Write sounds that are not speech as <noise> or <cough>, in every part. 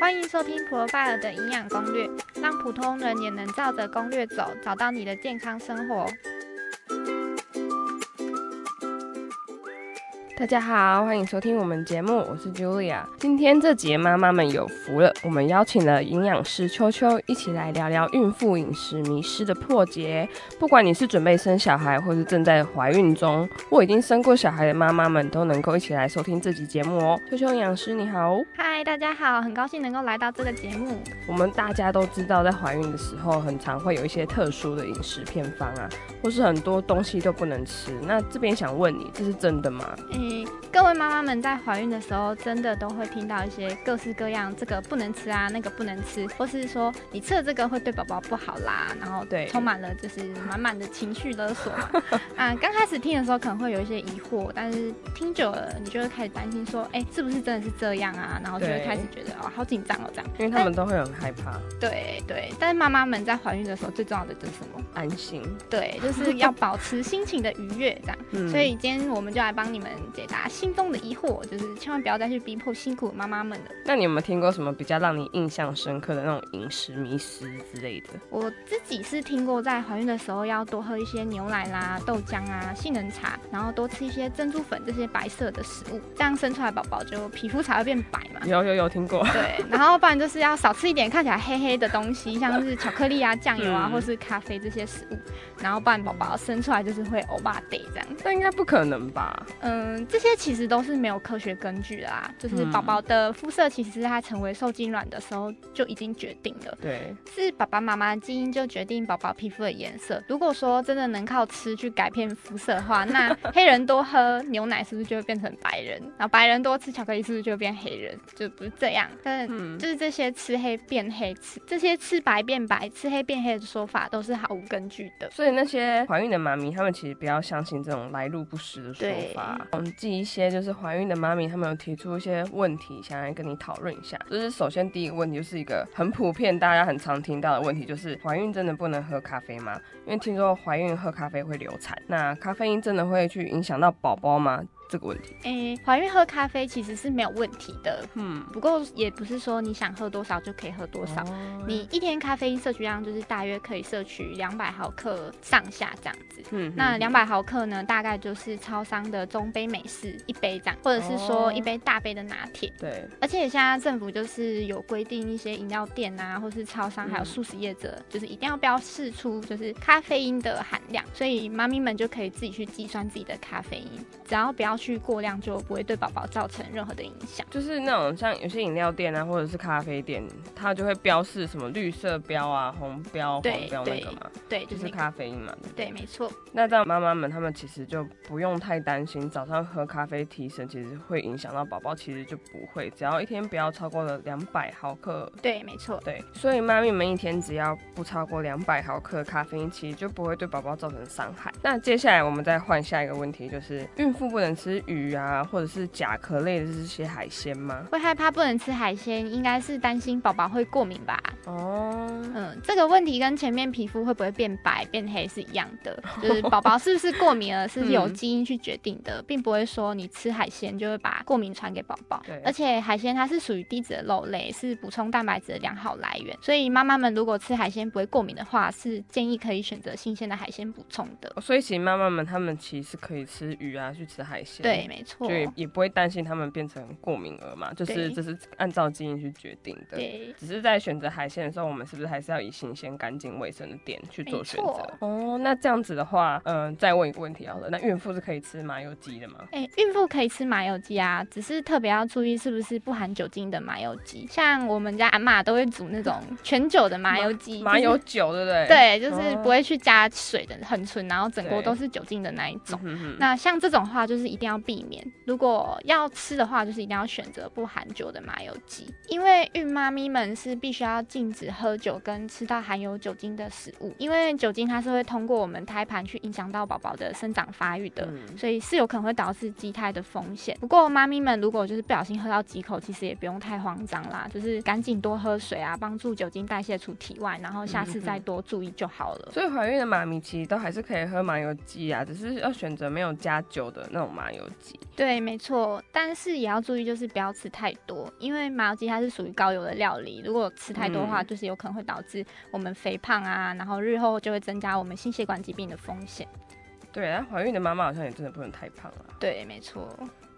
欢迎收听 Profile 的营养攻略，让普通人也能照着攻略走，找到你的健康生活。大家好，欢迎收听我们节目，我是 Julia。今天这节妈妈们有福了，我们邀请了营养师秋秋一起来聊聊孕妇饮食迷失的破解。不管你是准备生小孩，或是正在怀孕中，或已经生过小孩的妈妈们，都能够一起来收听这集节目哦。秋秋营养师你好，嗨，大家好，很高兴能够来到这个节目。我们大家都知道，在怀孕的时候，很常会有一些特殊的饮食偏方啊，或是很多东西都不能吃。那这边想问你，这是真的吗？各位妈妈们在怀孕的时候，真的都会听到一些各式各样，这个不能吃啊，那个不能吃，或是说你吃了这个会对宝宝不好啦，然后对，充满了就是满满的情绪勒索嘛。<laughs> 啊，刚开始听的时候可能会有一些疑惑，但是听久了，你就会开始担心说，哎，是不是真的是这样啊？然后就会开始觉得哦，好紧张哦，这样。因为他们都会很害怕。对对，但是妈妈们在怀孕的时候，最重要的就是什么？安心。对，就是要保持心情的愉悦，这样。所以今天我们就来帮你们解答。心中的疑惑就是，千万不要再去逼迫辛苦妈妈们了。那你有没有听过什么比较让你印象深刻的那种饮食迷思之类的？我自己是听过，在怀孕的时候要多喝一些牛奶啦、豆浆啊、杏仁茶，然后多吃一些珍珠粉这些白色的食物，这样生出来宝宝就皮肤才会变白嘛。有有有听过。对，然后不然就是要少吃一点看起来黑黑的东西，像是巧克力啊、<laughs> 酱油啊，或是咖啡这些食物，然后不然宝宝生出来就是会欧巴得这样。那应该不可能吧？嗯，这些。其实都是没有科学根据的啦，就是宝宝的肤色其实是他成为受精卵的时候就已经决定了，对，是爸爸妈妈基因就决定宝宝皮肤的颜色。如果说真的能靠吃去改变肤色的话，那 <laughs> 黑人多喝牛奶是不是就会变成白人？然后白人多吃巧克力是不是就会变黑人？就不是这样，但就是这些吃黑变黑，吃这些吃白变白，吃黑变黑的说法都是毫无根据的。所以那些怀孕的妈咪，他们其实不要相信这种来路不实的说法。嗯，记一。些就是怀孕的妈咪，他们有提出一些问题，想来跟你讨论一下。就是首先第一个问题，就是一个很普遍，大家很常听到的问题，就是怀孕真的不能喝咖啡吗？因为听说怀孕喝咖啡会流产，那咖啡因真的会去影响到宝宝吗？这个问题，诶，怀孕喝咖啡其实是没有问题的，嗯，不过也不是说你想喝多少就可以喝多少，你一天咖啡因摄取量就是大约可以摄取两百毫克上下这样子，嗯，那两百毫克呢，大概就是超商的中杯美式一杯这样，或者是说一杯大杯的拿铁，对，而且现在政府就是有规定一些饮料店啊，或是超商还有素食业者，就是一定要标示出就是咖啡因的含量，所以妈咪们就可以自己去计算自己的咖啡因，只要不要。去过量就不会对宝宝造成任何的影响。就是那种像有些饮料店啊，或者是咖啡店，它就会标示什么绿色标啊、红标、黄标那个嘛。对，就是咖啡因嘛。对，没错。那这样妈妈们他们其实就不用太担心，早上喝咖啡提神，其实会影响到宝宝，其实就不会。只要一天不要超过了两百毫克。对，没错。对，所以妈咪们一天只要不超过两百毫克咖啡因，其实就不会对宝宝造成伤害。那接下来我们再换下一个问题，就是孕妇不能。吃鱼啊，或者是甲壳类的这些海鲜吗？会害怕不能吃海鲜，应该是担心宝宝会过敏吧？哦，嗯，这个问题跟前面皮肤会不会变白变黑是一样的，就是宝宝是不是过敏了，<laughs> 是有基因去决定的，并不会说你吃海鲜就会把过敏传给宝宝。对，而且海鲜它是属于低脂的肉类，是补充蛋白质的良好来源，所以妈妈们如果吃海鲜不会过敏的话，是建议可以选择新鲜的海鲜补充的。所以其实妈妈们她们其实可以吃鱼啊，去吃海鲜。对，没错，就也不会担心他们变成过敏儿嘛，就是这是按照基因去决定的。对，只是在选择海鲜的时候，我们是不是还是要以新鲜、干净、卫生的点去做选择？哦，那这样子的话，嗯，再问一个问题好了，那孕妇是可以吃麻油鸡的吗？哎，孕妇可以吃麻油鸡啊，只是特别要注意是不是不含酒精的麻油鸡。像我们家阿妈都会煮那种全酒的麻油鸡，麻油酒对不对？对，就是不会去加水的，很纯，然后整锅都是酒精的那一种。那像这种话，就是一定要避免。如果要吃的话，就是一定要选择不含酒的麻油鸡，因为孕妈咪们是必须要禁止喝酒跟吃到含有酒精的食物，因为酒精它是会通过我们胎盘去影响到宝宝的生长发育的，所以是有可能会导致畸胎的风险。不过妈咪们如果就是不小心喝到几口，其实也不用太慌张啦，就是赶紧多喝水啊，帮助酒精代谢出体外，然后下次 <laughs> 再多注意就好了。所以怀孕的妈咪其实都还是可以喝麻油鸡啊，只是要选择没有加酒的那种麻油鸡。对，没错，但是也要注意，就是不要吃太多，因为麻油鸡它是属于高油的料理，如果吃太多的话，就是有可能会导致我们肥胖啊，然后日后就会增加我们心血管疾病的风险。对，那怀孕的妈妈好像也真的不能太胖啊。对，没错。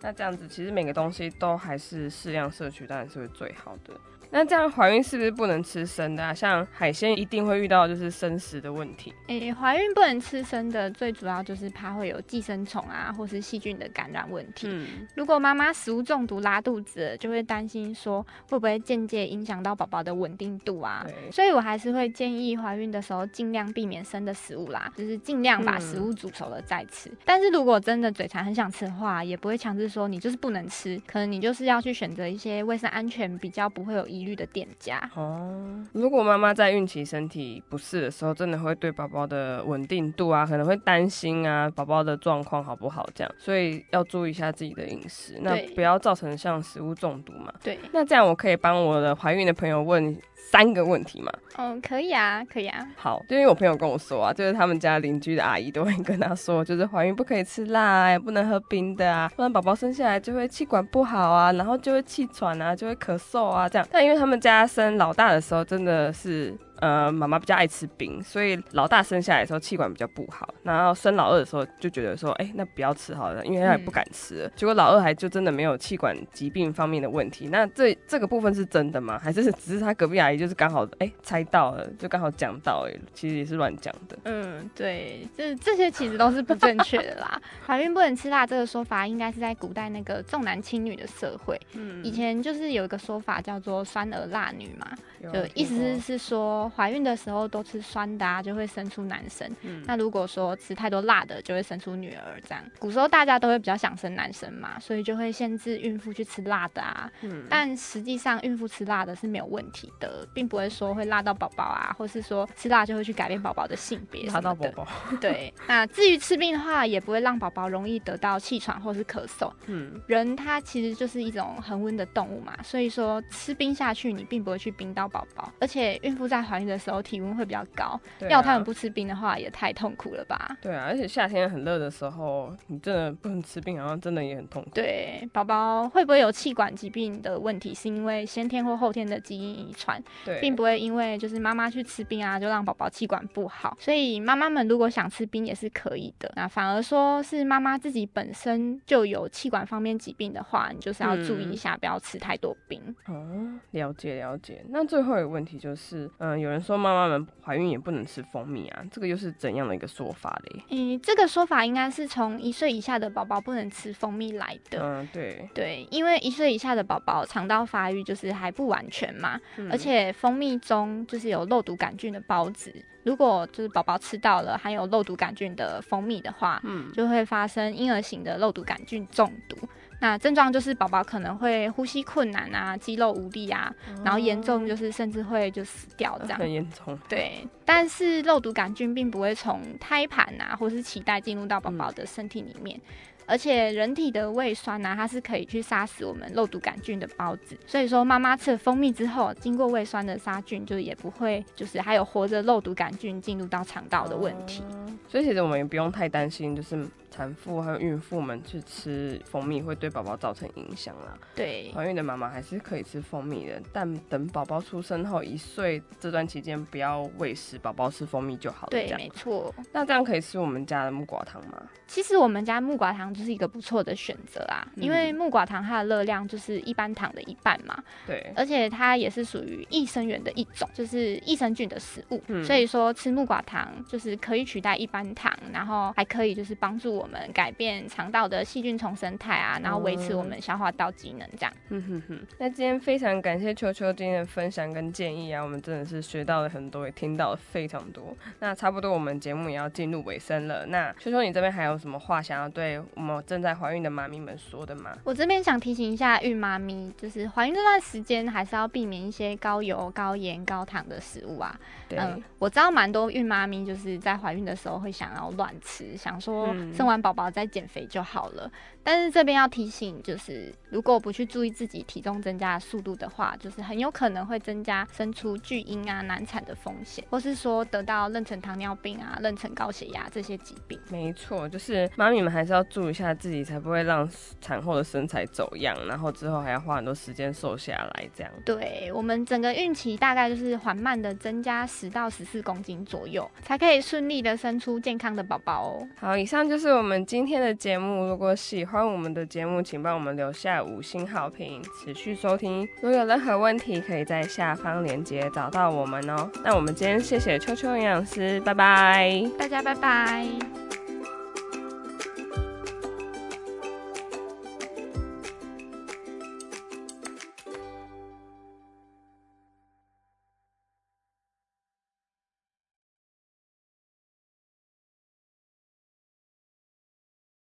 那这样子，其实每个东西都还是适量摄取，当然是会最好的。那这样怀孕是不是不能吃生的啊？像海鲜一定会遇到就是生食的问题。诶，怀孕不能吃生的，最主要就是怕会有寄生虫啊，或是细菌的感染问题。嗯，如果妈妈食物中毒拉肚子，就会担心说会不会间接影响到宝宝的稳定度啊。所以我还是会建议怀孕的时候尽量避免生的食物啦，就是尽量把食物煮熟了再吃。但是如果真的嘴馋很想吃的话，也不会强制说你就是不能吃，可能你就是要去选择一些卫生安全比较不会有疑虑的店家哦。如果妈妈在孕期身体不适的时候，真的会对宝宝的稳定度啊，可能会担心啊，宝宝的状况好不好这样，所以要注意一下自己的饮食，那不要造成像食物中毒嘛。对，那这样我可以帮我的怀孕的朋友问。三个问题嘛，嗯，可以啊，可以啊。好，就因为我朋友跟我说啊，就是他们家邻居的阿姨都会跟他说，就是怀孕不可以吃辣，也不能喝冰的啊，不然宝宝生下来就会气管不好啊，然后就会气喘啊，就会咳嗽啊，这样。但因为他们家生老大的时候真的是。呃，妈妈比较爱吃冰，所以老大生下来的时候气管比较不好，然后生老二的时候就觉得说，哎，那不要吃好了，因为他也不敢吃。结果老二还就真的没有气管疾病方面的问题。那这这个部分是真的吗？还是只是他隔壁阿姨就是刚好哎猜到了，就刚好讲到，哎，其实也是乱讲的。嗯，对，这这些其实都是不正确的啦。<laughs> 怀孕不能吃辣这个说法，应该是在古代那个重男轻女的社会。嗯，以前就是有一个说法叫做酸儿辣女嘛，就意思是是说。怀孕的时候都吃酸的啊，就会生出男生。那如果说吃太多辣的，就会生出女儿。这样，古时候大家都会比较想生男生嘛，所以就会限制孕妇去吃辣的啊。但实际上，孕妇吃辣的是没有问题的，并不会说会辣到宝宝啊，或是说吃辣就会去改变宝宝的性别。辣到宝宝。对。那至于吃冰的话，也不会让宝宝容易得到气喘或是咳嗽。嗯。人他其实就是一种恒温的动物嘛，所以说吃冰下去，你并不会去冰到宝宝。而且孕妇在怀怀孕的时候体温会比较高，要他们不吃冰的话也太痛苦了吧？对啊，而且夏天很热的时候，你真的不能吃冰，好像真的也很痛苦。对，宝宝会不会有气管疾病的问题，是因为先天或后天的基因遗传，并不会因为就是妈妈去吃冰啊，就让宝宝气管不好。所以妈妈们如果想吃冰也是可以的，那反而说是妈妈自己本身就有气管方面疾病的话，你就是要注意一下，不要吃太多冰。哦，了解了解。那最后一个问题就是，嗯。有人说妈妈们怀孕也不能吃蜂蜜啊，这个又是怎样的一个说法嘞？嗯，这个说法应该是从一岁以下的宝宝不能吃蜂蜜来的。嗯，对对，因为一岁以下的宝宝肠道发育就是还不完全嘛，而且蜂蜜中就是有肉毒杆菌的孢子，如果就是宝宝吃到了含有肉毒杆菌的蜂蜜的话，嗯，就会发生婴儿型的肉毒杆菌中毒。那症状就是宝宝可能会呼吸困难啊，肌肉无力啊，然后严重就是甚至会就死掉这样。很严重。对，但是肉毒杆菌并不会从胎盘啊或是脐带进入到宝宝的身体里面，而且人体的胃酸呢，它是可以去杀死我们肉毒杆菌的孢子。所以说妈妈吃了蜂蜜之后，经过胃酸的杀菌，就也不会就是还有活着肉毒杆菌进入到肠道的问题。所以其实我们也不用太担心，就是。产妇还有孕妇们去吃蜂蜜会对宝宝造成影响啦。对，怀孕的妈妈还是可以吃蜂蜜的，但等宝宝出生后一岁这段期间不要喂食宝宝吃蜂蜜就好了。对，没错。那这样可以吃我们家的木瓜糖吗？其实我们家木瓜糖就是一个不错的选择啊，因为木瓜糖它的热量就是一般糖的一半嘛。对，而且它也是属于益生元的一种，就是益生菌的食物。嗯，所以说吃木瓜糖就是可以取代一般糖，然后还可以就是帮助我。我们改变肠道的细菌重生态啊，然后维持我们消化道机能，这样。嗯哼哼。那今天非常感谢秋秋今天的分享跟建议啊，我们真的是学到了很多，也听到了非常多。那差不多我们节目也要进入尾声了。那秋秋，你这边还有什么话想要对我们正在怀孕的妈咪们说的吗？我这边想提醒一下孕妈咪，就是怀孕这段时间还是要避免一些高油、高盐、高糖的食物啊。嗯，我知道蛮多孕妈咪就是在怀孕的时候会想要乱吃，想说生完。宝宝再减肥就好了。但是这边要提醒，就是如果不去注意自己体重增加的速度的话，就是很有可能会增加生出巨婴啊、难产的风险，或是说得到妊娠糖尿病啊、妊娠高血压这些疾病。没错，就是妈咪们还是要注意一下自己，才不会让产后的身材走样，然后之后还要花很多时间瘦下来。这样，对我们整个孕期大概就是缓慢的增加十到十四公斤左右，才可以顺利的生出健康的宝宝哦。好，以上就是我们今天的节目。如果喜欢我们的节目，请帮我们留下五星好评，持续收听。如果有任何问题，可以在下方链接找到我们哦。那我们今天谢谢秋秋营养师，拜拜，大家拜拜。